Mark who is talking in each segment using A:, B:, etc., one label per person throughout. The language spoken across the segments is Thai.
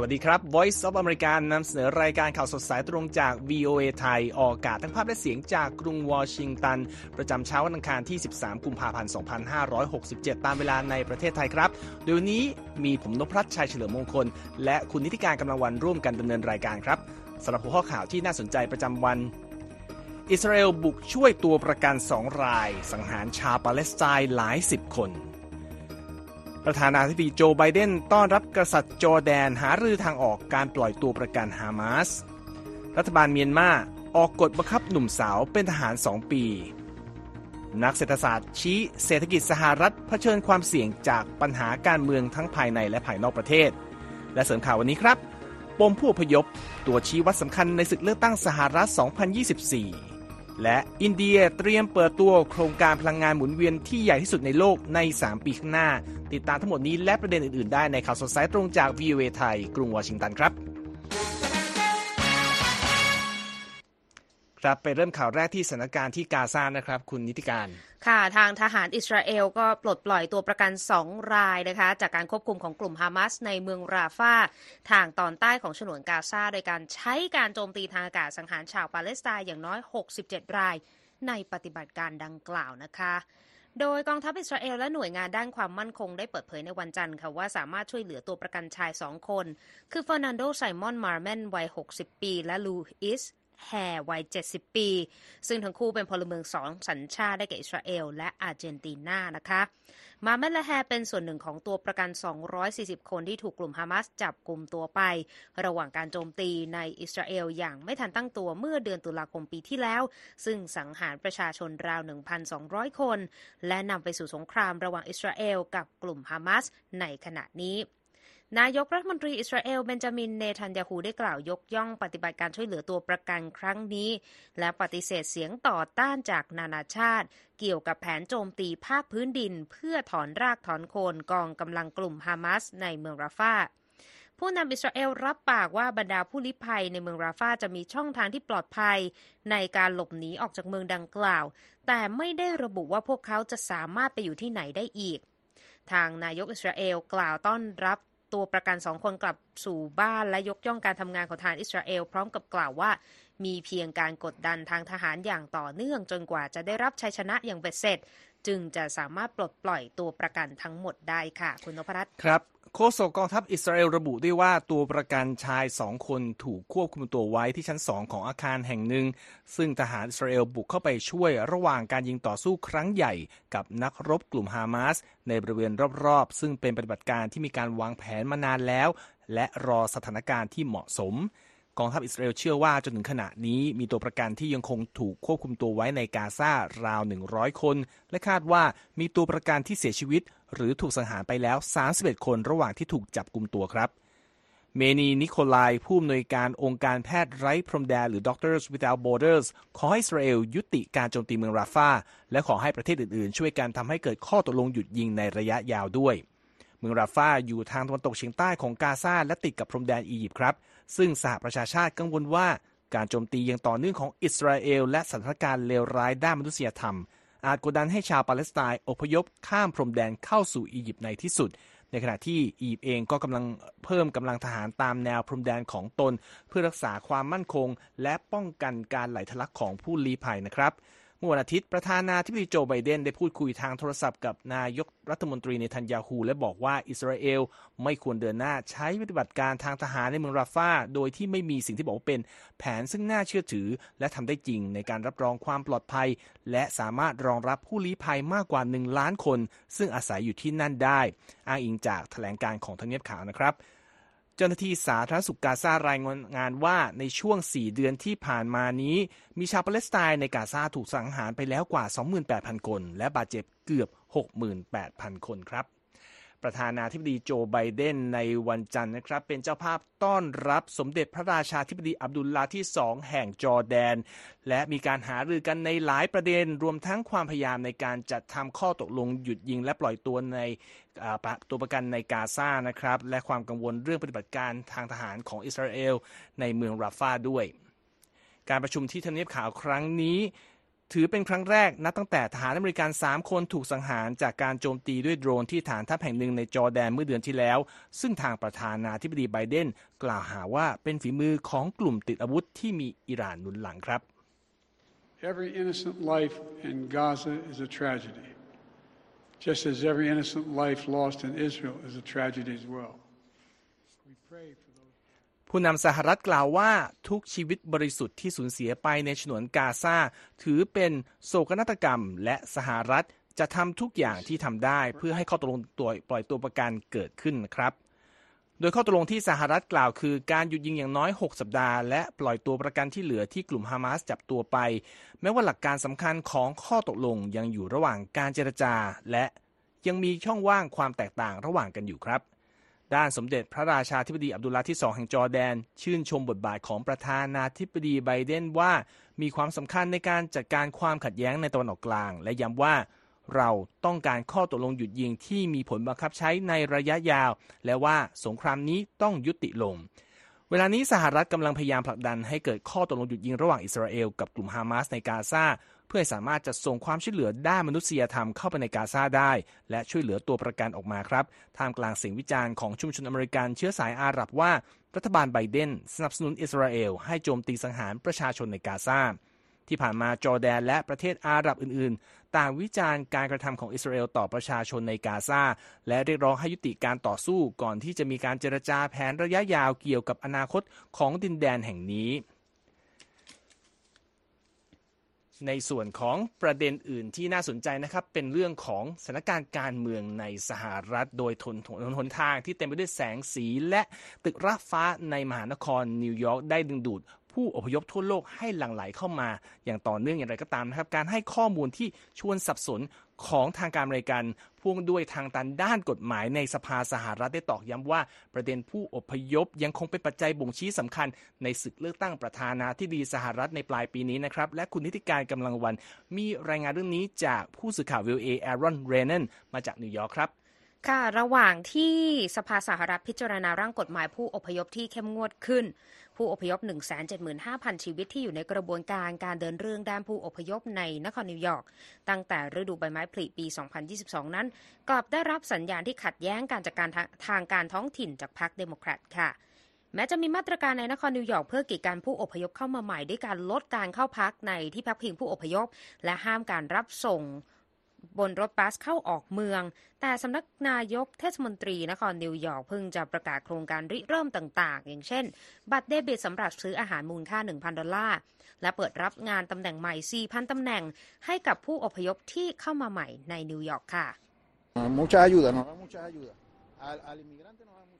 A: วัสดีครับ Voice of America นำเสนอรายการข่าวสดสายตรงจาก VOA ไทย ออกอากาศทั้งภาพและเสียงจากกรุงวอชิงตัน ประจำเช้าวันอังคารที่ 13 กุมภาพันธ์ 2567 ตามเวลาในประเทศไทยครับ โดยวันนี้มีผมนพรัตน์ชัยเฉลิมมงคล และคุณนิติการกำลังวันร่วมกันดำเนินรายการครับสำหรับหัวข้อข่าวที่น่าสนใจประจำวันอิสราเอลบุกช่วยตัวประกันสองราย สังหารชาวปาเลสไตน์หลายสิบคน ประธานาธิบดีโจไบเดนต้อนรับกษัตริย์จอร์แดนหารือทางออกการปล่อยตัวประกันฮามาส รัฐบาลเมียนมาออกกฎบังคับหนุ่มสาวเป็นทหาร 2 ปี นักเศรษฐศาสตร์ชี้เศรษฐกิจสหรัฐเผชิญความเสี่ยงจากปัญหาการเมืองทั้งภายในและภายนอกประเทศ และเสริมข่าววันนี้ครับ ปมผู้พยพตัวชี้วัดสำคัญในศึกเลือกตั้งสหรัฐ 2024 และอินเดียเตรียมเปิดตัวโครงการพลังงานหมุนเวียนที่ใหญ่ที่สุดในโลกใน 3 ปีข้างหน้า ติดตามทั้งหมดนี้และประเด็นอื่น ๆ ได้ในข่าวสดสายตรงจาก VOA ไทย กรุงวอชิงตันครับ ครับไปเริ่มข่าวแรกที่สถานการณ์ที่กาซานะครับ คุณนิติการ
B: ค่ะ ทางทหารอิสราเอลก็ปลดปล่อยตัวประกันสองรายนะคะ จากการควบคุมของกลุ่มฮามาสในเมืองราฟาทางตอนใต้ของฉนวนกาซาโดยการใช้การโจมตีทางอากาศสังหารชาวปาเลสไตน์อย่างน้อย 67 ราย ในปฏิบัติการดังกล่าวนะคะโดยกองทัพอิสราเอลและหน่วยงานด้านความมั่นคงได้เปิดเผยในวันจันทร์ค่ะว่าสามารถช่วยเหลือตัวประกันชายสองคน คือเฟอร์นันโดไซมอนมาร์แมนวัย 60 ปี และลูอิส แฮวัย 70 ปี ซึ่งทั้งคู่เป็นพลเมืองสองสัญชาติได้แก่อิสราเอลและอาร์เจนตินานะคะ มาร์แมนและแฮเป็นส่วนหนึ่งของตัวประกัน 240 คนที่ถูกกลุ่มฮามาสจับกลุ่มตัวไป ระหว่างการโจมตีในอิสราเอลอย่างไม่ทันตั้งตัวเมื่อเดือนตุลาคมปีที่แล้ว ซึ่งสังหารประชาชนราว 1,200 คน และนำไปสู่สงครามระหว่างอิสราเอลกับกลุ่มฮามาสในขณะนี้ นายกรัฐมนตรีอิสราเอลเบนจามินเนทันยาฮูได้กล่าวยกย่องปฏิบัติการช่วยเหลือตัวประกันครั้งนี้ และปฏิเสธเสียงต่อต้านจากนานาชาติ เกี่ยวกับแผนโจมตีภาคพื้นดิน เพื่อถอนรากถอนโคนกองกำลังกลุ่มฮามาสในเมืองราฟาผู้นำอิสราเอลรับปากว่าบรรดาผู้ลี้ภัยในเมืองราฟาจะมีช่องทางที่ปลอดภัย ในการหลบหนีออกจากเมืองดังกล่าว แต่ไม่ได้ระบุว่าพวกเขาจะสามารถไปอยู่ที่ไหนได้อีก ทางนายกอิสราเอลกล่าวต้อนรับ ตัวประกันสองคนกลับสู่บ้านและยกย่องการทำงานของทหารอิสราเอล พร้อมกับกล่าวว่า มีเพียงการกดดันทางทหารอย่างต่อเนื่อง จนกว่าจะได้รับชัยชนะอย่างเบ็ดเสร็จ จึงจะสามารถปลดปล่อยตัวประกันทั้งหมดได้ค่ะ คุณนพรัตน์
A: ครับ โฆษกกองทัพอิสราเอลระบุด้วยว่าตัวประกันชายสองคนถูกควบคุมตัวไว้ที่ชั้นสองของอาคารแห่งหนึ่ง ซึ่งทหารอิสราเอลบุกเข้าไปช่วยระหว่างการยิงต่อสู้ครั้งใหญ่กับนักรบกลุ่มฮามาส ในบริเวณรอบๆ ซึ่งเป็นปฏิบัติการที่มีการวางแผนมานานแล้ว และรอสถานการณ์ที่เหมาะสม กองทัพอิสราเอลเชื่อว่าจนถึงขณะนี้มีตัวประกันที่ยังคงถูกควบคุมตัวไว้ในกาซาราว 100 คน และคาดว่ามีตัวประกันที่เสียชีวิต หรือถูกสังหารไปแล้ว 31 คนระหว่างที่ถูกจับกลุ่มตัวครับเมนีนิโคลายผู้อำนวยการองค์การแพทย์ไร้พรมแดนหรือ Doctors Without Borders ขอให้อิสราเอลยุติการโจมตีเมืองราฟาและขอให้ประเทศอื่นๆ ช่วยกันทำให้เกิดข้อตกลงหยุดยิงในระยะยาวด้วย เมืองราฟาอยู่ทางตะวันตกเฉียงใต้ของกาซาและติดกับพรมแดนอียิปต์ครับ ซึ่งสหประชาชาติกังวลว่าการโจมตีย่างต่อเนื่องของอิสราเอล และสถานการณ์เลวร้ายด้านมนุษยธรรม อาจกดดันให้ชาวปาเลสไตน์อพยพข้ามพรมแดนเข้าสู่อียิปต์ในที่สุด ในขณะที่อียิปต์เองก็กำลังเพิ่มกำลังทหารตามแนวพรมแดนของตน เพื่อรักษาความมั่นคง และป้องกันการไหลทะลักของผู้ลี้ภัยนะครับ เมื่อวันอาทิตย์ประธานาธิบดีโจไบเดนได้พูดคุยทางโทรศัพท์กับนายกรัฐมนตรีในทันยาฮูและบอกว่าอิสราเอลไม่ควรเดินหน้าใช้ปฏิบัติการทางทหารในเมืองราฟาโดยที่ไม่มีสิ่งที่บอกว่าเป็นแผนซึ่งน่าเชื่อถือ และทำได้จริงในการรับรองความปลอดภัย และสามารถรองรับผู้ลี้ภัยมากกว่า 1 ล้านคน ซึ่งอาศัยอยู่ที่นั่นได้ อ้างอิงจากแถลงการของทางเนียบขาวนะครับ จ้าหน้าที่สาธารณสุขกาซารายงานว่าในช่วง 4 เดือนที่ผ่านมานี้ มีชาวปาเลสไตน์ในกาซาถูกสังหารไปแล้วกว่า 28,000 คน และบาดเจ็บเกือบ 68,000 คนครับ ประธานาธิบดีโจไบเดนในวันจันทร์นะครับ เป็นเจ้าภาพต้อนรับสมเด็จพระราชาธิบดีอับดุลลาที่สองแห่งจอร์แดน และมีการหารือกันในหลายประเด็นรวมทั้งความพยายามในการจัดทำข้อตกลงหยุดยิงและปล่อยตัวในตัวประกันในกาซานะครับ และความกังวลเรื่องปฏิบัติการทางทหารของอิสราเอลในเมืองราฟาด้วย การประชุมที่ทำเนียบข่าวครั้งนี้ ถือเป็นครั้งแรกนับตั้งแต่ทหารอเมริกัน 3 คนถูกสังหารจากการโจมตีด้วยโดรนที่ฐานทัพแห่งหนึ่งในจอแดนเมื่อเดือนที่แล้ว ซึ่งทางประธานาธิบดีไบเดนกล่าวหาว่าเป็นฝีมือของกลุ่มติดอาวุธที่มีอิหร่านหนุนหลังครับ
C: Every innocent life in Gaza is a tragedy, just as every innocent life lost in Israel is a tragedy as well.
A: ผู้นำสหรัฐกล่าวว่าทุกชีวิตบริสุทธิ์ที่สูญเสียไปในฉนวนกาซาถือเป็นโศกนาฏกรรม และสหรัฐจะทำทุกอย่างที่ทำได้ เพื่อให้ข้อตกลงตัวปล่อยตัวประกันเกิดขึ้นครับโดยข้อตกลงที่สหรัฐกล่าวคือการหยุดยิงอย่างน้อย 6 สัปดาห์ และปล่อยตัวประกันที่เหลือที่กลุ่มฮามาสจับตัวไป แม้ว่าหลักการสำคัญของข้อตกลงยังอยู่ระหว่างการเจรจา และยังมีช่องว่างความแตกต่างระหว่างกันอยู่ครับ ด้านสมเด็จพระราชาธิบดีอับดุลลาห์ที่สองแห่งจอร์แดน ชื่นชมบทบาทของประธานาธิบดีไบเดนว่ามีความสำคัญในการจัดการความขัดแย้งในตะวันออกกลาง และย้ำว่าเราต้องการข้อตกลงหยุดยิงที่มีผลบังคับใช้ในระยะยาว และว่าสงครามนี้ต้องยุติลง เวลานี้สหรัฐกำลังพยายามผลักดันให้เกิดข้อตกลงหยุดยิงระหว่างอิสราเอลกับกลุ่มฮามาสในกาซา เพื่อให้สามารถจัดส่งความช่วยเหลือด้านมนุษยธรรมเข้าไปในกาซาได้ และช่วยเหลือตัวประกันออกมาครับท่ามกลางเสียงวิจารณ์ของชุมชนอเมริกันเชื้อสายอาหรับว่า รัฐบาลไบเดนสนับสนุนอิสราเอลให้โจมตีสังหารประชาชนในกาซาที่ผ่านมาจอร์แดนและประเทศอาหรับอื่น ๆ ต่างวิจารณ์การกระทำของอิสราเอลต่อประชาชนในกาซาและเรียกร้องให้ยุติการต่อสู้ก่อนที่จะมีการเจรจาแผนระยะยาวเกี่ยวกับอนาคตของดินแดนแห่งนี้ ในส่วนของประเด็นอื่นที่น่าสนใจนะครับ เป็นเรื่องของสถานการณ์การเมืองในสหรัฐ โดยทนทนหนทางที่เต็มไปด้วยแสงสีและตึกราฟ้าในมหานครนิวยอร์กได้ดึงดูดผู้อพยพทั่วโลกให้หลั่งไหลเข้ามาอย่างต่อเนื่องอย่างไรก็ตามนะครับ การให้ข้อมูลที่ชวนสับสน ของทางการอเมริกันพ่วงด้วยทางตันด้านกฎหมายในสภาสหรัฐได้ตอกย้ำว่าประเด็นผู้อพยพยังคงเป็นปัจจัยบ่งชี้สำคัญ ในศึกเลือกตั้งประธานาธิบดีสหรัฐในปลายปีนี้นะครับ และคุณนิติการกำลังวัน มีรายงานเรื่องนี้จากผู้สื่อข่าววิวเอแอรอนเรนนมาจากนิวยอร์กครับ
B: ค่ะระหว่างที่สภาสหรัฐพิจารณาร่างกฎหมายผู้อพยพที่เข้มงวดขึ้น ผู้อพยพ 175,000 ชีวิตที่อยู่ในกระบวนการการเดินเรื่องด้านผู้อพยพในนครนิวยอร์กตั้งแต่ฤดูใบไม้ผลิปี 2022 นั้น กลับได้รับสัญญาณที่ขัดแย้งการจัดการทางการท้องถิ่นจากพรรคเดโมแครตค่ะแม้จะมีมาตรการในนครนิวยอร์กเพื่อกีดกันผู้อพยพเข้ามาใหม่ด้วยการลดการเข้าพักในที่พักพิงผู้อพยพ และห้ามการรับส่ง บนรถบัสเข้าออกเมือง แต่สำนักนายกเทศมนตรีนครนิวยอร์กเพิ่งจะประกาศโครงการริเริ่มต่างๆ อย่างเช่น บัตรเดบิตสำหรับซื้ออาหารมูลค่า 1,000 ดอลลาร์ และเปิดรับงานตำแหน่งใหม่ 4,000 ตำแหน่ง ให้กับผู้อพยพที่เข้ามาใหม่ในนิวยอร์กค่ะ
D: Mucha ayuda, nos da mucha ayuda. Al, al inmigrante nos da mucha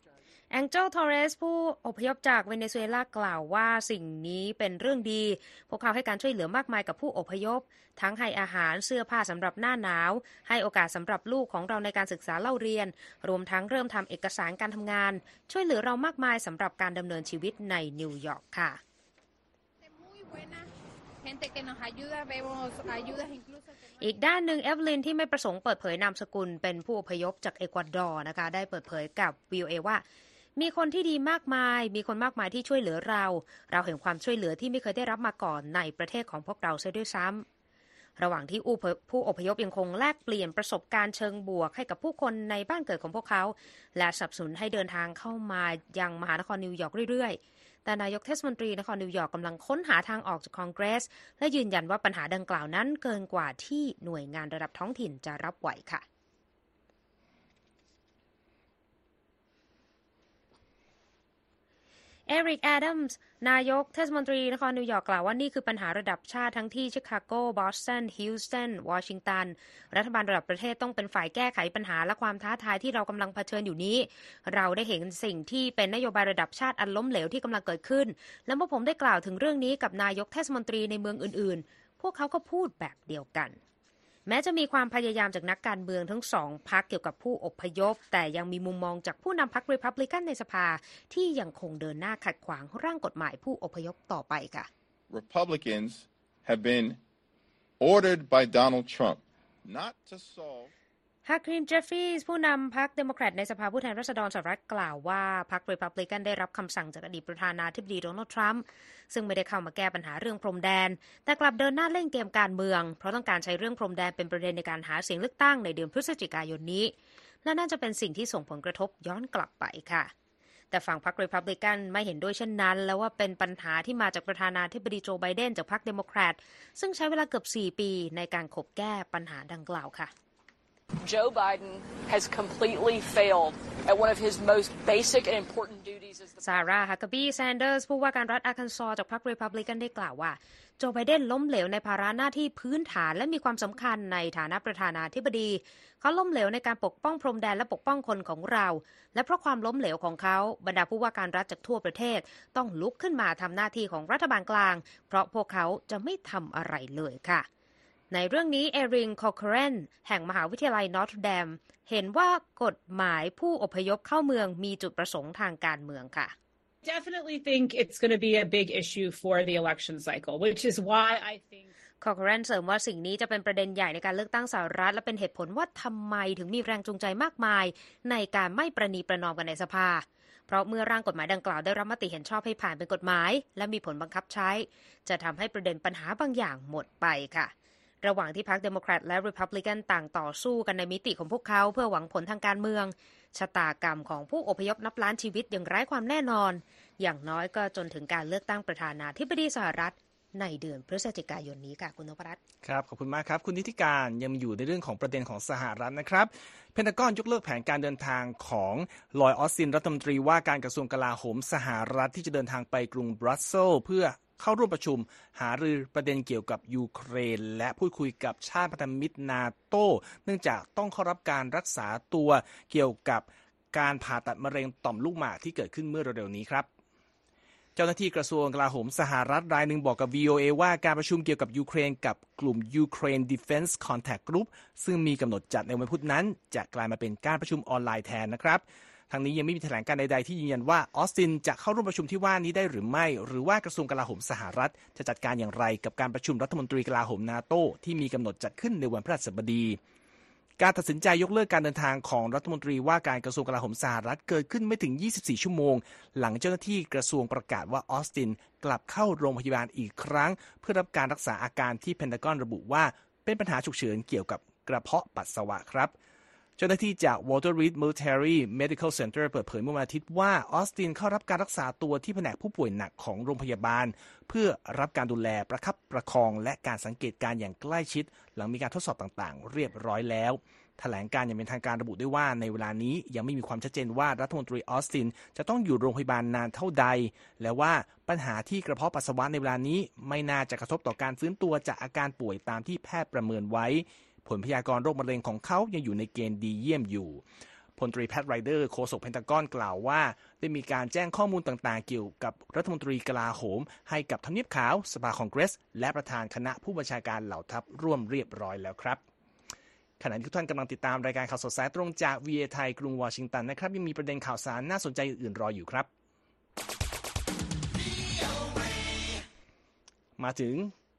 B: แองเจลทอร์เรสผู้อพยพจากเวเนซุเอลากล่าวว่าสิ่งนี้เป็นเรื่องดี พวกเขาให้การช่วยเหลือมากมายกับผู้อพยพ ทั้งให้อาหารเสื้อผ้าสำหรับหน้าหนาว ให้โอกาสสำหรับลูกของเราในการศึกษาเล่าเรียน รวมทั้งเริ่มทำเอกสารการทำงาน ช่วยเหลือเรามากมายสำหรับการดำเนินชีวิตในนิวยอร์กค่ะ
E: muy buena, gente que nos ayuda, vemos ayudas incluso que no
B: อีกด้านหนึ่งเอฟลินที่ไม่ประสงค์เปิดเผยนามสกุลเป็นผู้อพยพจากเอกวาดอร์นะคะ ได้เปิดเผยกับวีโอเอว่า มีคนที่ดีมากมาย มีคนมากมายที่ช่วยเหลือเรา เราเห็นความช่วยเหลือที่ไม่เคยได้รับมาก่อนในประเทศของพวกเราเสียด้วยซ้ำระหว่างที่ผู้ผู้อพยพยังคงแลกเปลี่ยนประสบการณ์เชิงบวกให้กับผู้คนในบ้านเกิดของพวกเขา และสนับสนุนให้เดินทางเข้ามายังมหานครนิวยอร์กเรื่อยๆ แต่นายกเทศมนตรีนครนิวยอร์กกำลังค้นหาทางออกจากคองเกรส และยืนยันว่าปัญหาดังกล่าวนั้นเกินกว่าที่หน่วยงานระดับท้องถิ่นจะรับไหวค่ะ เอริกแอดัมส์นายกเทศมนตรีนครนิวยอร์กกล่าวว่านี่คือปัญหาระดับชาติทั้งที่ชิคาโก บอสตัน ฮิลสตัน วอชิงตัน รัฐบาลระดับประเทศต้องเป็นฝ่ายแก้ไขปัญหาและความท้าทายที่เรากำลังเผชิญอยู่นี้ เราได้เห็นสิ่งที่เป็นนโยบายระดับชาติอันล้มเหลวที่กำลังเกิดขึ้น และเมื่อผมได้กล่าวถึงเรื่องนี้กับนายกเทศมนตรีในเมืองอื่น ๆ พวกเขาก็พูดแบบเดียวกัน แม้จะมีความพยายามจากนักการเมืองทั้งสองพักเกี่ยวกับผู้อพยพ แต่ยังมีมุมมองจากผู้นำพรรครีพับลิกันในสภา ที่ยังคงเดินหน้าขัดขวางร่างกฎหมายผู้อพยพต่อไปค่ะ
F: Republicans have been ordered by Donald Trump not to solve
B: ฮาคีมเจฟฟรีส์ผู้นำพรรคเดโมแครตในสภาผู้แทนราษฎรสหรัฐกล่าวว่าพรรครีพับลิกันได้รับคำสั่งจากอดีตประธานาธิบดีโดนัลด์ทรัมป์ซึ่งไม่ได้เข้ามาแก้ปัญหาเรื่องพรมแดน แต่กลับเดินหน้าเล่นเกมการเมือง เพราะต้องการใช้เรื่องพรมแดนเป็นประเด็นในการหาเสียงเลือกตั้งในเดือนพฤศจิกายนนี้ และน่าจะเป็นสิ่งที่ส่งผลกระทบย้อนกลับไปค่ะแต่ฝั่งพรรครีพับลิกันไม่เห็นด้วยเช่นนั้น และว่าเป็นปัญหาที่มาจากประธานาธิบดีโจไบเดนจากพรรคเดโมแครตซึ่งใช้เวลาเกือบ 4 ปีในการขบแก้ปัญหาดังกล่าวค่ะ
F: Joe Biden has completely failed at one of his most basic and important duties as the
B: ซาร่าฮัคคาบีแซนเดอร์สผู้ว่าการรัฐอาคันซอจากพรรครีพับลิกันได้กล่าวว่า โจไบเดนล้มเหลวในภาระหน้าที่พื้นฐานและมีความสำคัญในฐานะประธานาธิบดี เขาล้มเหลวในการปกป้องพรมแดนและปกป้องคนของเรา และเพราะความล้มเหลวของเขาบรรดาผู้ว่าการรัฐจากทั่วประเทศ ต้องลุกขึ้นมาทำหน้าที่ของรัฐบาลกลาง เพราะพวกเขาจะไม่ทำอะไรเลยค่ะ ในเรื่องนี้เอริงคอเคเรนแห่งมหาวิทยาลัยนอร์ทแดมเห็นว่ากฎหมายผู้อพยพเข้าเมืองมีจุดประสงค์ทางการเมืองค่ะ
G: definitely think it's going to be a big issue for the election cycle, which is why I think
B: คอร์เรนเสริมว่าสิ่งนี้จะเป็นประเด็นใหญ่ในการเลือกตั้งสหรัฐ และเป็นเหตุผลว่าทำไมถึงมีแรงจูงใจมากมาย ในการไม่ประนีประนอมกันในสภา เพราะเมื่อร่างกฎหมายดังกล่าวได้รับมติเห็นชอบให้ผ่านเป็นกฎหมาย และมีผลบังคับใช้ จะทำให้ประเด็นปัญหาบางอย่างหมดไปค่ะ ระหว่างที่พรรคเดโมแครตและรีพับลิกันต่างต่อสู้กันในมิติของพวกเขาเพื่อหวังผลทางการเมือง ชะตากรรมของผู้อพยพนับล้านชีวิตยังไร้ความแน่นอน อย่างน้อยก็จนถึงการเลือกตั้งประธานาธิบดีสหรัฐในเดือนพฤศจิกายนนี้ค่ะคุณนพรัตน์
A: ครับขอบคุณมากครับ คุณนิติการยังอยู่ในเรื่องของประเด็นของสหรัฐนะครับ เพนทากอนยกเลิกแผนการเดินทางของลอยออสตินรัฐมนตรีว่าการกระทรวงกลาโหมสหรัฐที่จะเดินทางไปกรุงบรัสเซลส์เพื่อ เข้าร่วมประชุม หารือประเด็นเกี่ยวกับยูเครน และพูดคุยกับชาติพันธมิตรนาโต้เนื่องจากต้องเข้ารับการรักษาตัวเกี่ยวกับการผ่าตัดมะเร็งต่อมลูกหมากที่เกิดขึ้นเมื่อเร็วๆนี้ครับเจ้าหน้าที่กระทรวงกลาโหมสหรัฐรายหนึ่งบอกกับ VOA ว่าการประชุมเกี่ยวกับยูเครนกับกลุ่ม Ukraine Defense Contact Group ซึ่งมีกำหนดจัดในวันพุธนั้น จะกลายมาเป็นการประชุมออนไลน์แทนนะครับ ทางนี้ยังไม่มีแถลงการใดๆที่ยืนยันว่าออสตินจะเข้าร่วมประชุมที่ว่านี้ได้หรือไม่ หรือว่ากระทรวงกลาโหมสหรัฐ จะจัดการอย่างไรกับการประชุมรัฐมนตรีกลาโหมนาโตที่มีกำหนดจัดขึ้นในวันพฤหัสบดีการตัดสินใจยกเลิกการเดินทางของรัฐมนตรีว่าการกระทรวงกลาโหมสหรัฐเกิดขึ้นไม่ถึง 24 ชั่วโมง หลังเจ้าหน้าที่กระทรวงประกาศว่าออสตินกลับเข้าโรงพยาบาลอีกครั้ง เพื่อรับการรักษาอาการที่เพนทากอนระบุว่า เป็นปัญหาฉุกเฉินเกี่ยวกับกระเพาะปัสสาวะครับ เจ้าหน้าที่จาก Walter Reed Military Medical Center เปิดเผยเมื่อวันอาทิตย์ว่าออสตินเข้ารับการรักษาตัวที่แผนกผู้ป่วยหนักของโรงพยาบาล เพื่อรับการดูแลประคับประคองและการสังเกตการอย่างใกล้ชิด หลังมีการทดสอบต่างๆ เรียบร้อยแล้วแถลงการณ์อย่างเป็นทางการระบุด้วยว่าในเวลานี้ยังไม่มีความชัดเจนว่ารัฐมนตรีออสตินจะต้องอยู่โรงพยาบาลนานเท่าใด และว่าปัญหาที่กระเพาะปัสสาวะในเวลานี้ไม่น่าจะกระทบต่อการฟื้นตัวจากอาการป่วยตามที่แพทย์ประเมินไว้ ผลพยากรณ์โรคมะเร็งของเขายังอยู่ในเกณฑ์ดีเยี่ยมอยู่พลตรีแพทไรเดอร์โฆษกเพนทากอนกล่าวว่า ได้มีการแจ้งข้อมูลต่างๆ เกี่ยวกับรัฐมนตรีกลาโหม ให้กับทำเนียบขาว สภาคองเกรส และประธานคณะผู้บัญชาการเหล่าทัพร่วมเรียบร้อยแล้วครับขณะที่ทุกท่านกำลังติดตามรายการข่าวสดสายตรงจาก VA ไทยกรุงวอชิงตันนะครับ ยังมีประเด็นข่าวสารน่าสนใจอื่นๆรออยู่ครับ มาถึง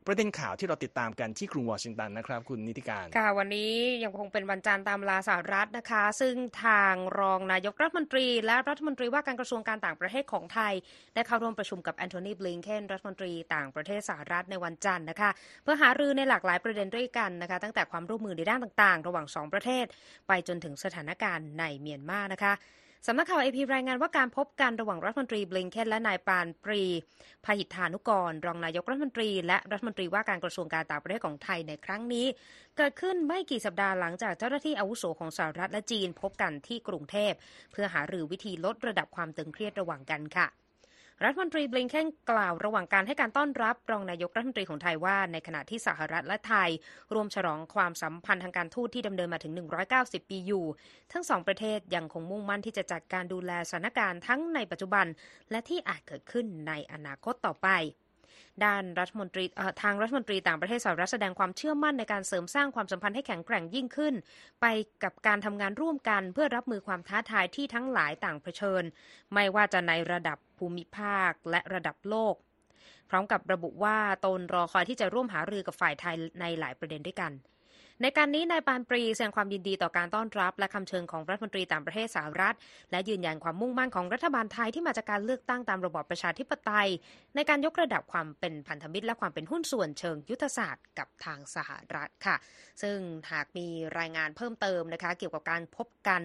A: ประเด็นข่าวที่เราติดตามกันที่กรุงวอชิงตันนะครับ คุณนิติการ
B: ค่ะวันนี้ยังคงเป็นวันจันทร์ตามเวลาสหรัฐนะคะ ซึ่งทางรองนายกรัฐมนตรี และรัฐมนตรีว่าการกระทรวงการต่างประเทศของไทย ได้เข้าร่วมประชุมกับแอนโทนีบลิงเคนรัฐมนตรีต่างประเทศสหรัฐในวันจันทร์นะคะ เพื่อหารือในหลากหลายประเด็นด้วยกันนะคะ ตั้งแต่ความร่วมมือในด้านต่างๆ ระหว่างสองประเทศ ไปจนถึงสถานการณ์ในเมียนมานะคะ สำนักข่าวเอพีรายงานว่าการพบกันระหว่างรัฐมนตรีบลิงเคนและนายปานปรีพหิทธานุกร รองนายกรัฐมนตรี และรัฐมนตรีว่าการกระทรวงการต่างประเทศของไทยในครั้งนี้ เกิดขึ้นไม่กี่สัปดาห์หลังจากเจ้าหน้าที่อาวุโสของสหรัฐและจีนพบกันที่กรุงเทพ เพื่อหารือวิธีลดระดับความตึงเครียดระหว่างกันค่ะ รัฐมนตรีบลิงเคนกล่าวระหว่างการให้การต้อนรับรองนายกรัฐมนตรีของไทยว่า ในขณะที่สหรัฐและไทย รวมฉลองความสัมพันธ์ทางการทูตที่ดำเนินมาถึง 190 ปีอยู่ ทั้งสองประเทศยังคงมุ่งมั่นที่จะจัดการดูแลสถานการณ์ทั้งในปัจจุบัน และที่อาจเกิดขึ้นในอนาคตต่อไป ด้านรัฐมนตรีทางรัฐมนตรีต่างประเทศสหรัฐแสดงความเชื่อมั่นในการเสริมสร้างความสัมพันธ์ให้แข็งแกร่งยิ่งขึ้น ไปกับการทำงานร่วมกันเพื่อรับมือความท้าทายที่ทั้งหลายต่างเผชิญ ไม่ว่าจะในระดับภูมิภาคและระดับโลก พร้อมกับระบุว่าตนรอคอยที่จะร่วมหารือกับฝ่ายไทยในหลายประเด็นด้วยกัน ในการนี้นายปานปรีแสดงความยินดีต่อการต้อนรับ และคำเชิญของรัฐมนตรีต่างประเทศสหรัฐ และยืนยันความมุ่งมั่นของรัฐบาลไทยที่มาจากการเลือกตั้งตามระบอบประชาธิปไตย ในการยกระดับความเป็นพันธมิตร และความเป็นหุ้นส่วนเชิงยุทธศาสตร์กับทางสหรัฐค่ะ ซึ่งหากมีรายงานเพิ่มเติมนะคะเกี่ยวกับการพบกัน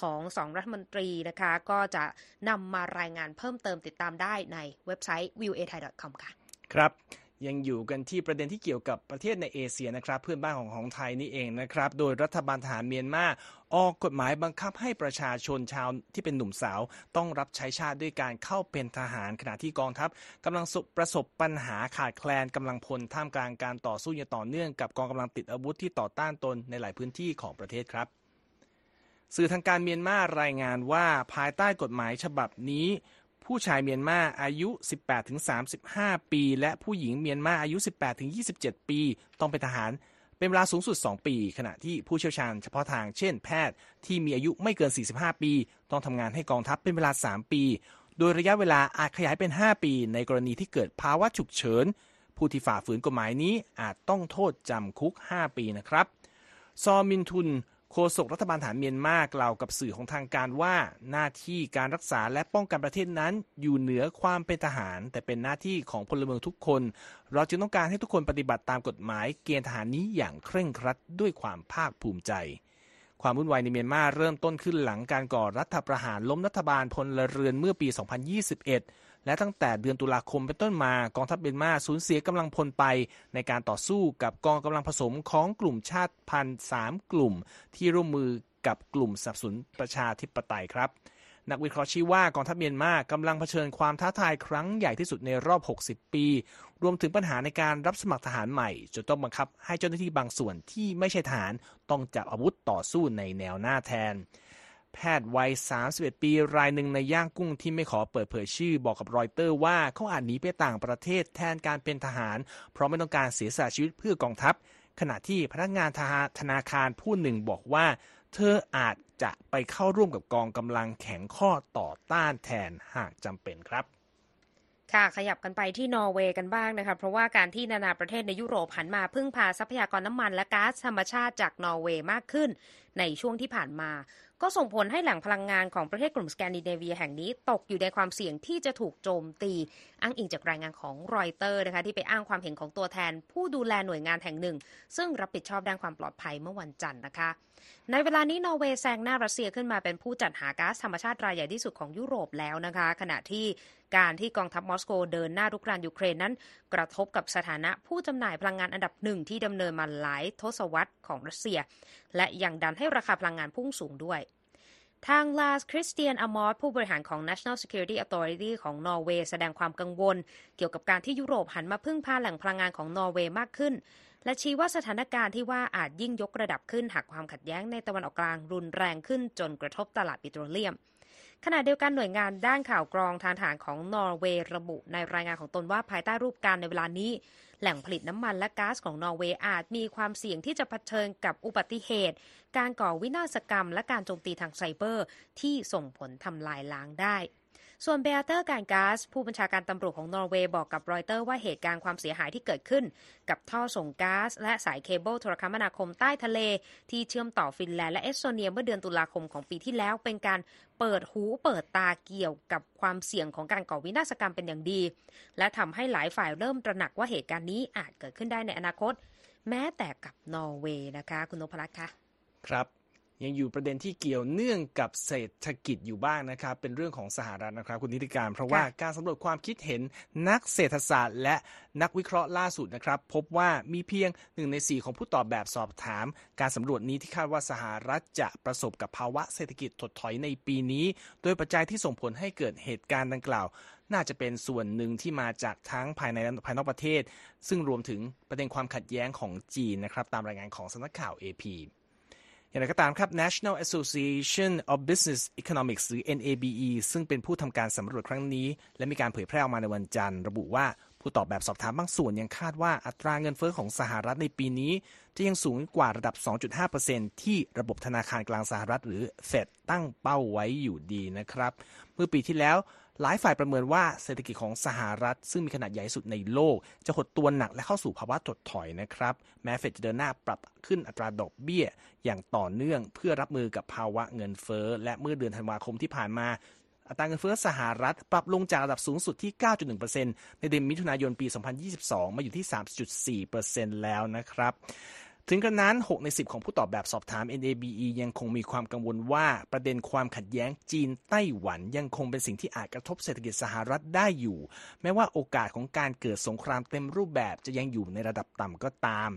B: ของสองรัฐมนตรีนะคะก็จะนำมารายงานเพิ่มเติมติดตามได้ในเว็บไซต์ viewai.com ค่ะ
A: ครับ ยังอยู่กันที่ประเด็นที่เกี่ยวกับประเทศในเอเชียนะครับ เพื่อนบ้านของของไทยนี่เองนะครับ โดยรัฐบาลทหารเมียนมาออกกฎหมายบังคับให้ประชาชนชาวที่เป็นหนุ่มสาว ต้องรับใช้ชาติด้วยการเข้าเป็นทหารขณะที่กองทัพกำลังประสบปัญหาขาดแคลนกำลังพลท่ามกลางการต่อสู้อย่างต่อเนื่องกับกองกำลังติดอาวุธที่ต่อต้านตนในหลายพื้นที่ของประเทศครับ สื่อทางการเมียนมารายงานว่าภายใต้กฎหมายฉบับนี้ ผู้ชายเมียนมาอายุ 18-35 ปี และผู้หญิงเมียนมาอายุ 18-27 ปี ต้องเป็นทหารเป็นเวลาสูงสุด 2 ปี ขณะที่ผู้เชี่ยวชาญเฉพาะทางเช่นแพทย์ที่มีอายุไม่เกิน 45 ปี ต้องทำงานให้กองทัพเป็นเวลา 3 ปี โดยระยะเวลาอาจขยายเป็น 5 ปี ในกรณีที่เกิดภาวะฉุกเฉิน ผู้ที่ฝ่าฝืนกฎหมายนี้อาจต้องโทษจำคุก 5 ปีนะครับ ซอมินทุน โฆษกรัฐบาลฐานเมียนมากล่าวกับสื่อของทางการว่า หน้าที่การรักษาและป้องกันประเทศนั้น อยู่เหนือความเป็นทหาร แต่เป็นหน้าที่ของพลเมืองทุกคน เราจึงต้องการให้ทุกคนปฏิบัติตามกฎหมายเกณฑ์ทหารนี้อย่างเคร่งครัดด้วยความภาคภูมิใจ ความวุ่นวายในเมียนมาเริ่มต้นขึ้นหลังการก่อรัฐประหารล้มรัฐบาลพลเรือนเมื่อปี 2021 และตั้งแต่เดือนตุลาคมเป็นต้นมากองทัพเมียนมาสูญเสียกำลังพลไป ในการต่อสู้กับกองกำลังผสมของกลุ่มชาติพันธุ์สามกลุ่ม ที่ร่วมมือกับกลุ่มสับสนุนประชาธิปไตยครับนักวิเคราะห์ชี้ว่ากองทัพเมียนมากำลังเผชิญความท้าทายครั้งใหญ่ที่สุดในรอบ 60 ปี รวมถึงปัญหาในการรับสมัครทหารใหม่จนต้องบังคับให้เจ้าหน้าที่บางส่วนที่ไม่ใช่ทหารต้องจับอาวุธต่อสู้ในแนวหน้าแทน แพทย์วัย 31 ปีรายหนึ่งในย่างกุ้งที่ไม่ขอเปิดเผยชื่อบอกกับรอยเตอร์ว่าเขาอาจหนีไปต่างประเทศแทนการเป็นทหาร เพราะไม่ต้องการเสียสละชีวิตเพื่อกองทัพ ขณะที่พนักงานธนาคารผู้หนึ่งบอกว่า เธออาจจะไปเข้าร่วมกับกองกำลังแข็งข้อต่อต้านแทนหากจำเป็นครับ
B: ค่ะขยับกันไปที่นอร์เวย์กันบ้างนะคะเพราะว่าการที่นานาประเทศในยุโรปหันมาพึ่งพาทรัพยากรน้ำมันและก๊าซธรรมชาติจากนอร์เวย์มากขึ้น ในช่วงที่ผ่านมา ก็ส่งผลให้แหล่งพลังงานของประเทศกลุ่มสแกนดิเนเวียแห่งนี้ตกอยู่ในความเสี่ยงที่จะถูกโจมตี อ้างอิงจากรายงานของรอยเตอร์นะคะที่ไปอ้างความเห็นของตัวแทน ผู้ดูแลหน่วยงานแห่งหนึ่ง ซึ่งรับผิดชอบด้านความปลอดภัยเมื่อวันจันทร์นะคะ ในเวลานี้นอร์เวย์แซงหน้ารัสเซียขึ้นมาเป็นผู้จัดหาก๊าซธรรมชาติรายใหญ่ที่สุดของยุโรปแล้วนะคะ ขณะที่การที่กองทัพมอสโกเดินหน้ารุกรานยูเครนนั้น กระทบกับสถานะผู้จำหน่ายพลังงานอันดับหนึ่งที่ดำเนินมาหลายทศวรรษของรัสเซีย และยังดันให้ราคาพลังงานพุ่งสูงด้วยทาง Lars Christian Aamodt ผู้บริหารของ National Security Authority ของนอร์เวย์แสดงความกังวล เกี่ยวกับการที่ยุโรปหันมาพึ่งพาแหล่งพลังงานของนอร์เวย์มากขึ้น และชี้ว่าสถานการณ์ที่ว่าอาจยิ่งยกระดับขึ้นหากความขัดแย้งในตะวันออกกลางรุนแรงขึ้นจนกระทบตลาดปิโตรเลียมขณะเดียวกันหน่วยงานด้านข่าวกรองทางทหารของนอร์เวย์ระบุในรายงานของตนว่าภายใต้รูปการในเวลานี้ แหล่งผลิตน้ำมันและก๊าซของนอร์เวย์อาจมีความเสี่ยงที่จะเผชิญกับอุบัติเหตุ การก่อวินาศกรรม และการโจมตีทางไซเบอร์ ที่ส่งผลทำลายล้างได้ ส่วน Beate Gangås ผู้บัญชาการตำรวจของนอร์เวย์บอกกับรอยเตอร์ว่าเหตุการณ์ความเสียหายที่เกิดขึ้น กับท่อส่งก๊าซและสายเคเบิลโทรคมนาคมใต้ทะเล ที่เชื่อมต่อฟินแลนด์และเอสโตเนียเมื่อเดือนตุลาคมของปีที่แล้ว เป็นการเปิดหูเปิดตาเกี่ยวกับความเสี่ยงของการก่อวินาศกรรมเป็นอย่างดี และทำให้หลายฝ่ายเริ่มตระหนักว่าเหตุการณ์นี้อาจเกิดขึ้นได้ในอนาคต แม้แต่กับนอร์เวย์นะคะ คุณนพรัตน์คะ
A: ครับ ยังอยู่ประเด็นที่เกี่ยวเนื่องกับเศรษฐกิจอยู่บ้างนะครับ เป็นเรื่องของสหรัฐนะครับ คุณนิติการ เพราะว่าการสำรวจความคิดเห็นนักเศรษฐศาสตร์ และนักวิเคราะห์ล่าสุดนะครับ พบว่ามีเพียงหนึ่งในสี่ของผู้ตอบแบบสอบถาม การสำรวจนี้ที่คาดว่าสหรัฐจะประสบกับภาวะเศรษฐกิจถดถอยในปีนี้ โดยปัจจัยที่ส่งผลให้เกิดเหตุการณ์ดังกล่าว น่าจะเป็นส่วนหนึ่งที่มาจากทั้งภายในและภายนอกประเทศ ซึ่งรวมถึงประเด็นความขัดแย้งของจีนนะครับตามรายงานของสำนักข่าว AP อย่างไรก็ตามครับ National Association of Business Economics หรือ NABE ซึ่งเป็นผู้ทำการสำรวจครั้งนี้ และมีการเผยแพร่ออกมาในวันจันทร์ ระบุว่าผู้ตอบแบบสอบถามบางส่วนยังคาดว่าอัตราเงินเฟอ้อของสหรัฐในปีนี้ จะยังสูงกว่าระดับ 2.5%ที่ระบบธนาคารกลางสหรัฐหรือเฟดตั้งเป้าไว้อยู่ดีนะครับ เมื่อปีที่แล้ว หลายฝ่ายประเมินว่าเศรษฐกิจของสหรัฐ ซึ่งมีขนาดใหญ่สุดในโลก จะหดตัวหนักและเข้าสู่ภาวะถดถอยนะครับ แม้เฟดจะเดินหน้าปรับขึ้นอัตราดอกเบี้ย อย่างต่อเนื่องเพื่อรับมือกับภาวะเงินเฟ้อ และเมื่อเดือนธันวาคมที่ผ่านมาอัตราเงินเฟ้อสหรัฐปรับลงจากระดับสูงสุดที่ 9.1%ในเดือนมิถุนายนปี 2022 มาอยู่ที่ 3.4%แล้วนะครับ ถึงกระนั้น 6 ใน 10 ของผู้ตอบแบบสอบถาม NABE ยังคงมีความกังวลว่าประเด็นความขัดแย้งจีนไต้หวันยังคงเป็นสิ่งที่อาจกระทบเศรษฐกิจสหรัฐได้อยู่ แม้ว่าโอกาสของการเกิดสงครามเต็มรูปแบบจะยังอยู่ในระดับต่ำก็ตาม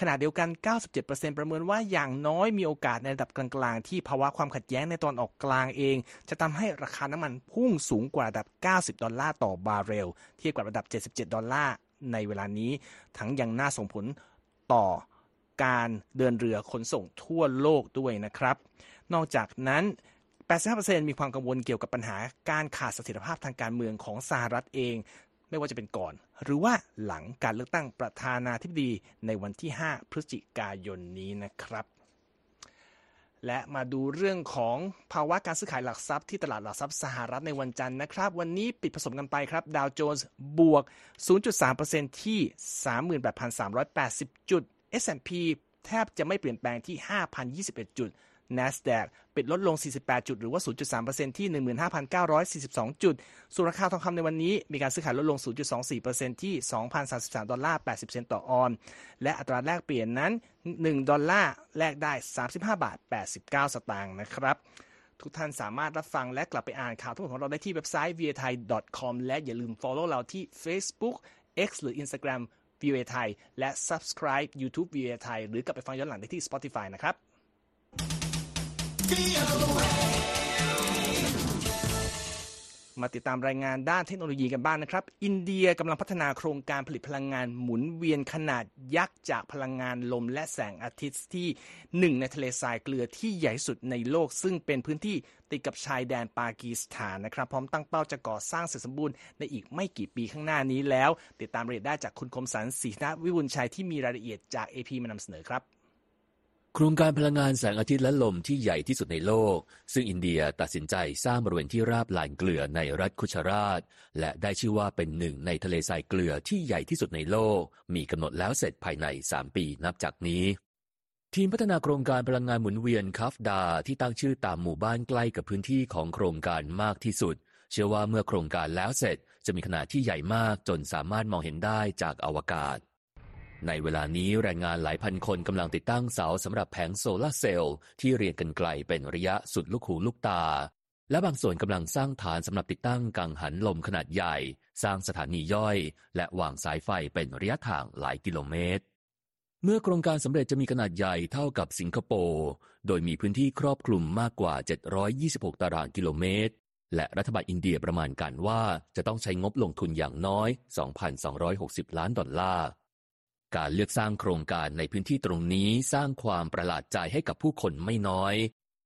A: ขณะเดียวกัน 97%ประเมินว่าอย่างน้อยมีโอกาสในระดับกลางๆ ที่ภาวะความขัดแย้งในตะวันออกกลางเอง จะทำให้ราคาน้ำมันพุ่งสูงกว่าระดับ 90 ดอลลาร์ต่อบาร์เรล เทียบกับระดับ 77 ดอลลาร์ในเวลานี้ ทั้งยังน่าส่งผลต่อ การเดินเรือขนส่งทั่วโลกด้วยนะครับ นอกจากนั้น 85%มีความกังวลเกี่ยวกับปัญหาการขาดเสถียรภาพทางการเมืองของสหรัฐเอง ไม่ว่าจะเป็นก่อน หรือว่าหลังการเลือกตั้งประธานาธิบดีในวันที่ 5 พฤศจิกายนนี้นะครับและมาดูเรื่องของภาวะการซื้อขายหลักทรัพย์ที่ตลาดหลักทรัพย์สหรัฐในวันจันทร์นะครับ วันนี้ปิดผสมกันไปครับ ดาวโจนส์บวก 0.3%ที่ 38,380 จุด S&P แทบจะไม่เปลี่ยนแปลงที่ 5,021 จุด NASDAQ ปิดลดลง 48 จุด หรือว่า 0.3%ที่ 15,942 จุด ส่วนราคาทองคำในวันนี้ มีการซื้อขายลดลง 0.24%ที่ 2,033 ดอลลาร์ 80 เซนต์ต่อออน และอัตราแลกเปลี่ยนนั้น 1 ดอลลาร์ แลกได้ 35 บาท 89 สตางค์นะครับ ทุกท่านสามารถรับฟังและกลับไปอ่านข่าวทั้งหมดของเราได้ที่เว็บไซต์ v i a t h a i com และอย่าลืม follow เราที่ Facebook X หรือ Instagram VOA ไทยและ subscribe YouTube VOA ไทยหรือกลับไปฟังย้อนหลังได้ที่ Spotify นะครับ มาติดตามรายงานด้านเทคโนโลยีกันบ้างนนะครับ อินเดียกำลังพัฒนาโครงการผลิตพลังงานหมุนเวียนขนาดยักษ์จากพลังงานลมและแสงอาทิตย์ที่หนึ่งในทะเลทรายเกลือที่ใหญ่สุดในโลก ซึ่งเป็นพื้นที่ติดกับชายแดนปากีสถานนะครับ พร้อมตั้งเป้าจะก่อสร้างเสร็จสมบูรณ์ในอีกไม่กี่ปีข้างหน้านี้แล้ว ติดตามรายละเอียดได้จากคุณคมสันศรีนวิวุลชัยที่มีรายละเอียดจาก AP มานำเสนอครับ
H: โครงการพลังงานแสงอาทิตย์และลมที่ใหญ่ที่สุดในโลก ซึ่งอินเดียตัดสินใจสร้างบริเวณที่ราบลานเกลือในรัฐคุชราช และได้ชื่อว่าเป็นหนึ่งในทะเลทรายเกลือที่ใหญ่ที่สุดในโลก มีกำหนดแล้วเสร็จภายใน 3 ปีนับจากนี้ ทีมพัฒนาโครงการพลังงานหมุนเวียนคัฟดา ที่ตั้งชื่อตามหมู่บ้านใกล้กับพื้นที่ของโครงการมากที่สุด เชื่อว่าเมื่อโครงการแล้วเสร็จจะมีขนาดที่ใหญ่มากจนสามารถมองเห็นได้จากอวกาศ ในเวลานี้แรงงานหลายพันคนกำลังติดตั้งเสาสำหรับแผงโซลาร์เซลล์ที่เรียงกันไกลเป็นระยะสุดลูกหูลูกตา และบางส่วนกำลังสร้างฐานสำหรับติดตั้งกังหันลมขนาดใหญ่ สร้างสถานีย่อย และวางสายไฟเป็นระยะทางหลายกิโลเมตร เมื่อโครงการสำเร็จจะมีขนาดใหญ่เท่ากับสิงคโปร์โดยมีพื้นที่ครอบคลุมมากกว่า 726 ตารางกิโลเมตรและรัฐบาลอินเดียประมาณการว่าจะต้องใช้งบลงทุนอย่างน้อย 2,260 ล้านดอลลาร์ การเลือกสร้างโครงการในพื้นที่ตรงนี้สร้างความประหลาดใจให้กับผู้คนไม่น้อย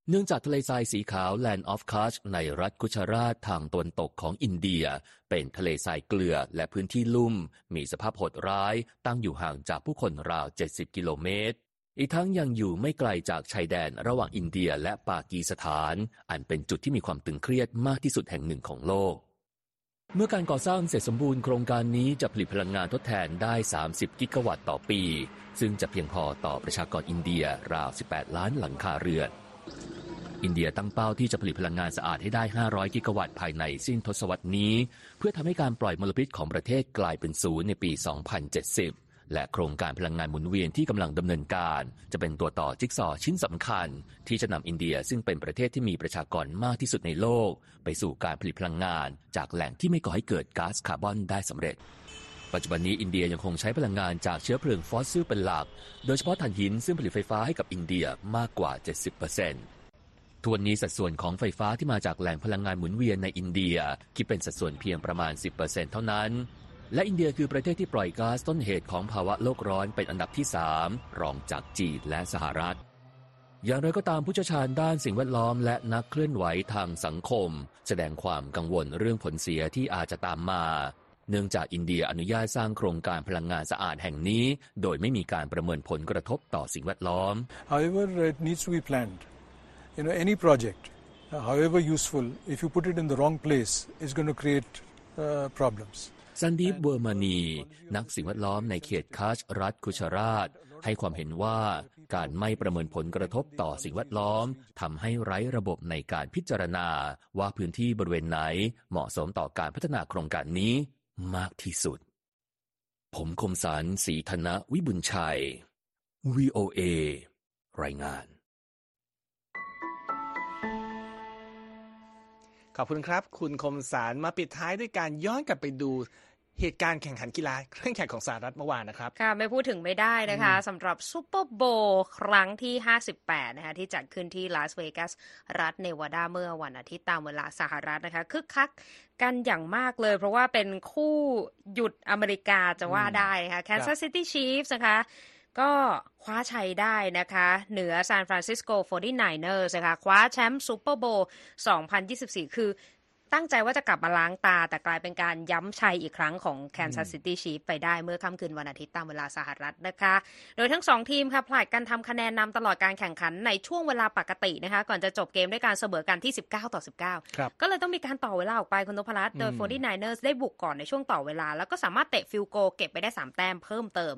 H: เนื่องจากทะเลทรายสีขาว Land of Kutch ในรัฐกุชราตทางตะวันตกของอินเดีย เป็นทะเลทรายเกลือและพื้นที่ลุ่ม มีสภาพโหดร้าย ตั้งอยู่ห่างจากผู้คนราว 70 กิโลเมตร อีกทั้งยังอยู่ไม่ไกลจากชายแดนระหว่างอินเดียและปากีสถาน อันเป็นจุดที่มีความตึงเครียดมากที่สุดแห่งหนึ่งของโลก เมื่อการก่อสร้างเสร็จสมบูรณ์โครงการนี้จะผลิตพลังงานทดแทนได้ 30 กิกะวัตต์ต่อปี ซึ่งจะเพียงพอต่อประชากรอินเดียราว 18 ล้านหลังคาเรือน อินเดียตั้งเป้าที่จะผลิตพลังงานสะอาดให้ได้ 500 กิกะวัตต์ภายในสิ้นทศวรรษนี้ เพื่อทำให้การปล่อยมลพิษของประเทศกลายเป็นศูนย์ในปี 2070 และโครงการพลังงานหมุนเวียนที่กำลังดำเนินการ จะเป็นตัวต่อจิ๊กซอว์ชิ้นสำคัญ ที่จะนำอินเดียซึ่งเป็นประเทศที่มีประชากรมากที่สุดในโลก ไปสู่การผลิตพลังงาน จากแหล่งที่ไม่ก่อให้เกิดก๊าซคาร์บอนได้สำเร็จ ปัจจุบันนี้อินเดียยังคงใช้พลังงานจากเชื้อเพลิงฟอสซิลเป็นหลัก โดยเฉพาะถ่านหินซึ่งผลิตไฟฟ้าให้กับอินเดียมากกว่า 70%ทั้งนี้สัดส่วนของไฟฟ้าที่มาจากแหล่งพลังงานหมุนเวียนในอินเดีย คิดเป็นสัดส่วนเพียงประมาณ 10%เท่านั้น และอินเดียคือประเทศที่ปล่อยก๊าซต้นเหตุของภาวะโลกร้อนเป็นอันดับที่ 3 รองจากจีนและสหรัฐ อย่างไรก็ตามผู้เชี่ยวชาญด้านสิ่งแวดล้อมและนักเคลื่อนไหวทางสังคม แสดงความกังวลเรื่องผลเสียที่อาจจะตามมา เนื่องจากอินเดียอนุญาตสร้างโครงการพลังงานสะอาดแห่งนี้ โดยไม่มีการประเมินผลกระทบต่อสิ่งแวดล้อม
I: However, it needs to be planned. You know, any project
C: however useful, if you put it in the wrong place, is going to create uh, problems.
H: ซันดีฟเวอร์มานี นักสิ่งแวดล้อมในเขตคาชรัฐคุชราช ให้ความเห็นว่าการไม่ประเมินผลกระทบต่อสิ่งแวดล้อมทำให้ไร้ระบบในการพิจารณา ว่าพื้นที่บริเวณไหนเหมาะสมต่อการพัฒนาโครงการนี้มากที่สุด ผมคมสารสีธนวิบุญชัย VOA รายงาน
A: ขอบคุณครับ คุณคมสารมาปิดท้ายด้วยการย้อนกลับไปดูเหตุการณ์แข่งขันกีฬาเครื่องแข่งของสหรัฐเมื่อวานนะครับ
B: ค่ะ ไม่พูดถึงไม่ได้นะคะสำหรับซูเปอร์โบว์ครั้งที่ 58 นะคะที่จัดขึ้นที่ลาสเวกัสรัฐเนวาดาเมื่อวันอาทิตย์ตามเวลาสหรัฐนะคะคึกคักกันอย่างมากเลย เพราะว่าเป็นคู่หยุดอเมริกาจะว่าได้นะคะ Kansas City Chiefs นะคะ ก็คว้าชัยได้นะคะ เหนือซานฟรานซิสโก 49ers นะคะคว้าแชมป์ซูเปอร์โบว์2024 คือ ตั้งใจว่าจะกลับมาล้างตา แต่กลายเป็นการย้ำชัยอีกครั้งของ Kansas City Chiefs ไปได้เมื่อค่ำคืนวันอาทิตย์ตามเวลาสหรัฐนะคะ โดยทั้งสองทีมค่ะผลัดกันทำคะแนนนำตลอดการแข่งขันในช่วงเวลาปกตินะคะ ก่อนจะจบเกมด้วยการเสมอกันที่ 19 ต่อ 19
A: ครับ
B: ก็เลยต้องมีการต่อเวลาออกไปคุณนพรัตน์โดย
A: อืม
B: 49ers ได้บุกก่อนในช่วงต่อเวลา แล้วก็สามารถเตะ field goal เก็บไปได้ 3 แต้มเพิ่มเติม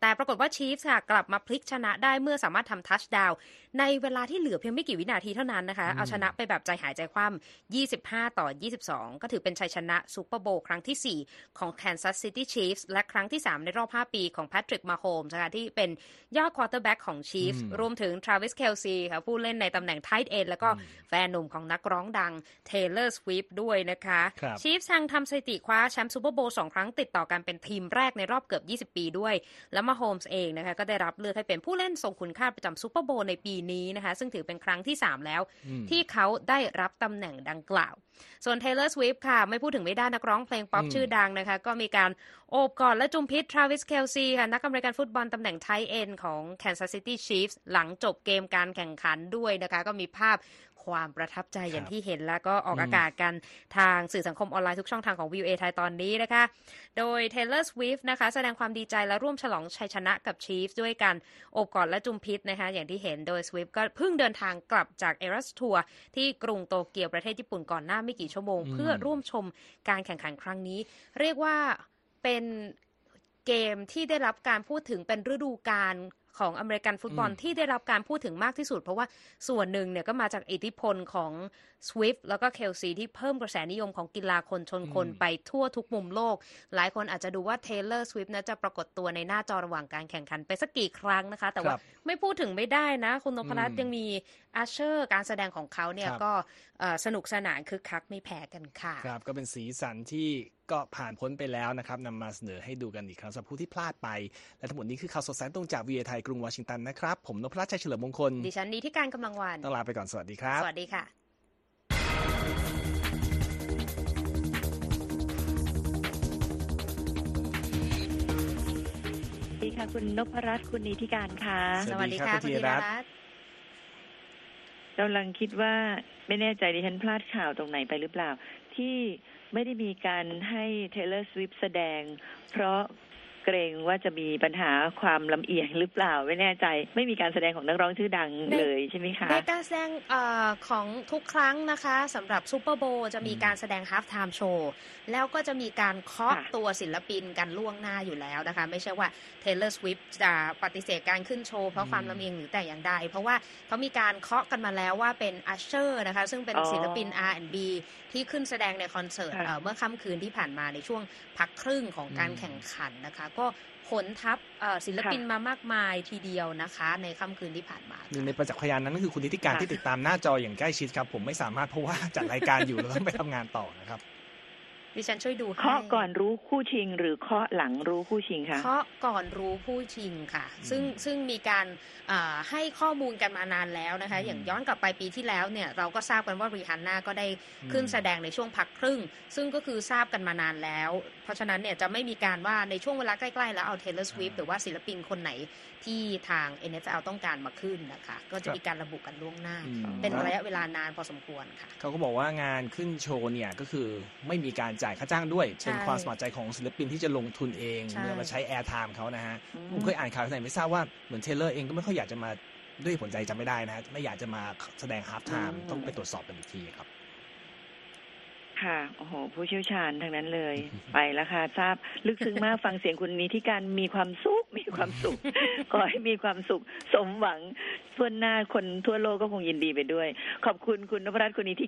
B: แต่ปรากฏว่า Chiefs ค่ะกลับมาพลิกชนะได้เมื่อสามารถทำทัชดาวน์ในเวลาที่เหลือเพียงไม่กี่วินาทีเท่านั้นนะคะเอาชนะไปแบบใจหายใจคว่ำ25 ต่อ22 ก็ถือเป็นชัยชนะซูเปอร์โบว์ครั้งทีสี่ 4 ของ Kansas City Chiefs และครั้งที่ 3 ในรอบ 5 ปีของ Patrick Mahomes นะคะที่เป็นยอดควอเตอร์แบ็กของ Chiefs รวมถึง Travis Kelce ค่ะผู้เล่นในตำแหน่ง tight end แล้วก็แฟนหนุ่มของนักร้องดัง Taylor Swift ด้วยนะคะ
A: ครับ
B: Chiefs ทางทำสถิติคว้าแชมป์ซูเปอร์โบว์สองครั้งติดต่อกันเป็นทีมแรกในรอบเกือบ 20 ปีด้วย และ Mahomes เองนะคะก็ได้รับเลือกให้เป็นผู้เล่นทรงคุณค่าประจำซูเปอร์โบว์ในปีนี้นะคะ ซึ่งถือเป็นครั้งที่ 3 แล้ว ที่เขาได้รับตำแหน่งดังกล่าวส่วน Taylor Swift ค่ะ ไม่พูดถึงไม่ได้นักร้องเพลงป๊อป
A: อืม
B: ชื่อดังนะคะ ก็มีการโอบกอดและจุมพิต Travis Kelce ค่ะ นักอเมริกันฟุตบอลตำแหน่ง tight end ของ Kansas City Chiefs หลังจบเกมการแข่งขันด้วยนะคะ ก็มีภาพ ความประทับใจอย่างที่เห็นแล้วก็ออกอากาศกันทางสื่อสังคมออนไลน์ทุกช่องทางของ VOA ไทยตอนนี้นะคะ โดย Taylor Swift นะคะ แสดงความดีใจและร่วมฉลองชัยชนะกับ Chiefs ด้วยการโอบกอดและจุมพิษนะคะ อย่างที่เห็นโดย Swift ก็เพิ่งเดินทางกลับจาก Eras Tour ที่กรุงโตเกียวประเทศญี่ปุ่นก่อนหน้าไม่กี่ชั่วโมง เพื่อร่วมชมการแข่งขันครั้งนี้ เรียกว่าเป็นเกมที่ได้รับการพูดถึงเป็นฤดูกาล ของอเมริกันฟุตบอล
A: อืม
B: ที่ได้รับการพูดถึงมากที่สุด เพราะว่าส่วนหนึ่งเนี่ยก็มาจากอิทธิพลของ Swift แล้วก็ Kelce ที่เพิ่มกระแสนิยมของกีฬาคนชนคนไปทั่วทุกมุมโลก หลายคนอาจจะดูว่า Taylor Swift นะจะปรากฏตัวในหน้าจอระหว่างการแข่งขันไปสักกี่ครั้งนะคะ แต่ว่า
A: ครับ
B: ไม่พูดถึงไม่ได้นะ คุณนพรัตน์
A: อืม
B: ยังมี Usher การแสดงของเขาเนี่ย
A: ครับ
B: ก็เอ่อสนุกสนานคึกคักไม่แพ้กันค่ะ
A: ครับก็เป็นสีสันที่ก็ผ่านพ้นไปแล้วนะครับนำมาเสนอให้ดูกันอีกครั้งสำหรับผู้ที่พลาดไป และทั้งหมดนี้คือข่าวสดสายตรงจากวีไทยกรุงวอชิงตันนะครับ ผมนพรัชชัยเฉลิมมงคล
B: ดิฉันนี้ที่การกำลังวัน
A: ต้องลาไปก่อนสวัสดีครับ
B: สวัสดีค่ะ
I: สวัสดีค่ะคุณนพรัตน์คุณนิติการค่ะ
A: ส
B: ส
A: วั
B: วั
A: ส
B: ส
A: ดี
B: ดี
A: ครั
B: ค่ะ
A: บ
B: คุณ
A: คุณธี
B: ธี
A: ร
B: ร
A: รัตน์
B: รัตน์
I: กำลังคิดว่าไม่แน่ใจดิฉันพลาดข่าวตรงไหนไปหรือเปล่า ที่ไม่ได้มีการให้ Taylor Swift แสดง เพราะ เกรงว่าจะมีปัญหาความลำเอียงหรือเปล่าไม่แน่ใจ ไม่มีการแสดงของนักร้องชื่อดัง
B: ใน
I: เลยใช่ไหมคะ
B: ในการแสดงเออของทุกครั้งนะคะสำหรับซูเปอร์โบว์จะมีการแสดงฮา l ์ t ไทม์โชว์แล้วก็จะมีการเคาะ
I: ค่ะ
B: ตัวศิลปินกันล่วงหน้าอยู่แล้วนะคะ ไม่ใช่ว่า Taylor Swift จะปฏิเสธการขึ้นโชว์เพราะความลำเอียงหรือแต่อย่างใด เพราะว่าเขามีการเคาะกันมาแล้วว่าเป็น Usher นะคะซึ่งเป็น
I: อ๋อ
B: ศิลปิน R&B ที่ขึ้นแสดงในคอนเสิร์ต
I: ค่ะ
B: เอ่อเมื่อค่ำคืนที่ผ่านมาในช่วงพักครึ่งของการ
A: อืม
B: แข่งขันนะคะก็ขนทัพเอ่อศิลปินมามากมายทีเดียวนะคะ ในค่ำคืนที่ผ่านมา
A: หนึ่งในประจักษ์พยานนั้นก็คือคุณนิติการ
I: ค่ะ
A: ที่ติดตามหน้าจออย่างใกล้ชิดครับ ผมไม่สามารถเพราะว่าจัดรายการอยู่แล้วต้องไปทำงานต่อนะครับ
B: ดิฉันช่วยดูให้
I: เคาะก่อนรู้คู่ชิง หรือเคาะหลังรู้คู่ชิงคะ
B: เคาะก่อนรู้ผู้ชิงค่ะ
A: อืม
B: ซึ่งซึ่งมีการอ่าให้ข้อมูลกันมานานแล้วนะคะ
A: อืม
B: อย่างย้อนกลับไปปีที่แล้วเนี่ยเราก็ทราบกันว่ารีฮันน่าก็ได้ขึ้น
A: อืม
B: แสดงในช่วงพักครึ่ง ซึ่งก็คือทราบกันมานานแล้วเพ ราะฉะนั้นเนี่ยจะไม่มีการว่าในช่วงเวลาใกล้ๆ แล้วเอา Taylor Swift หรือว่าศิลปินคนไหนที่ทาง NFL ต้องการมาขึ้นนะคะ ก็จะมีการระบุกันล่วงหน้า
A: อืม
B: เป็นระยะเวลานานพอสมควรค่ะ
A: เขาก็บอกว่างานขึ้นโชว์เนี่ยก็คือไม่มีการจ่ายค่าจ้างด้วย
B: ใช่
A: เป็นความสมัครใจของศิลปินที่จะลงทุนเอง
B: ใช่
A: เมื่อมาใช้ airtime เขานะฮะ
I: อืม
A: ผมเคยอ่านข่าวที่ไหนไม่ทราบว่าเหมือนเทเลอร์เองก็ไม่ค่อยอยากจะมาด้วยผลใดจำไม่ได้นะฮะไม่อยากจะมาแสดง halftime
I: อืม
A: ต้องไปตรวจสอบกันอีกทีครับ
I: ค่ะ โอ้โห ผู้เชี่ยวชาญทั้งนั้นเลย ไปแล้วค่ะ ทราบลึกซึ้งมากฟังเสียงคุณนิธิการมีความสุข มีความสุข ขอให้มีความสุข สมหวังทั่วหน้าคนทั่วโลกก็คงยินดีไปด้วย ขอบคุณคุณนพรัตน์คุณนิธิ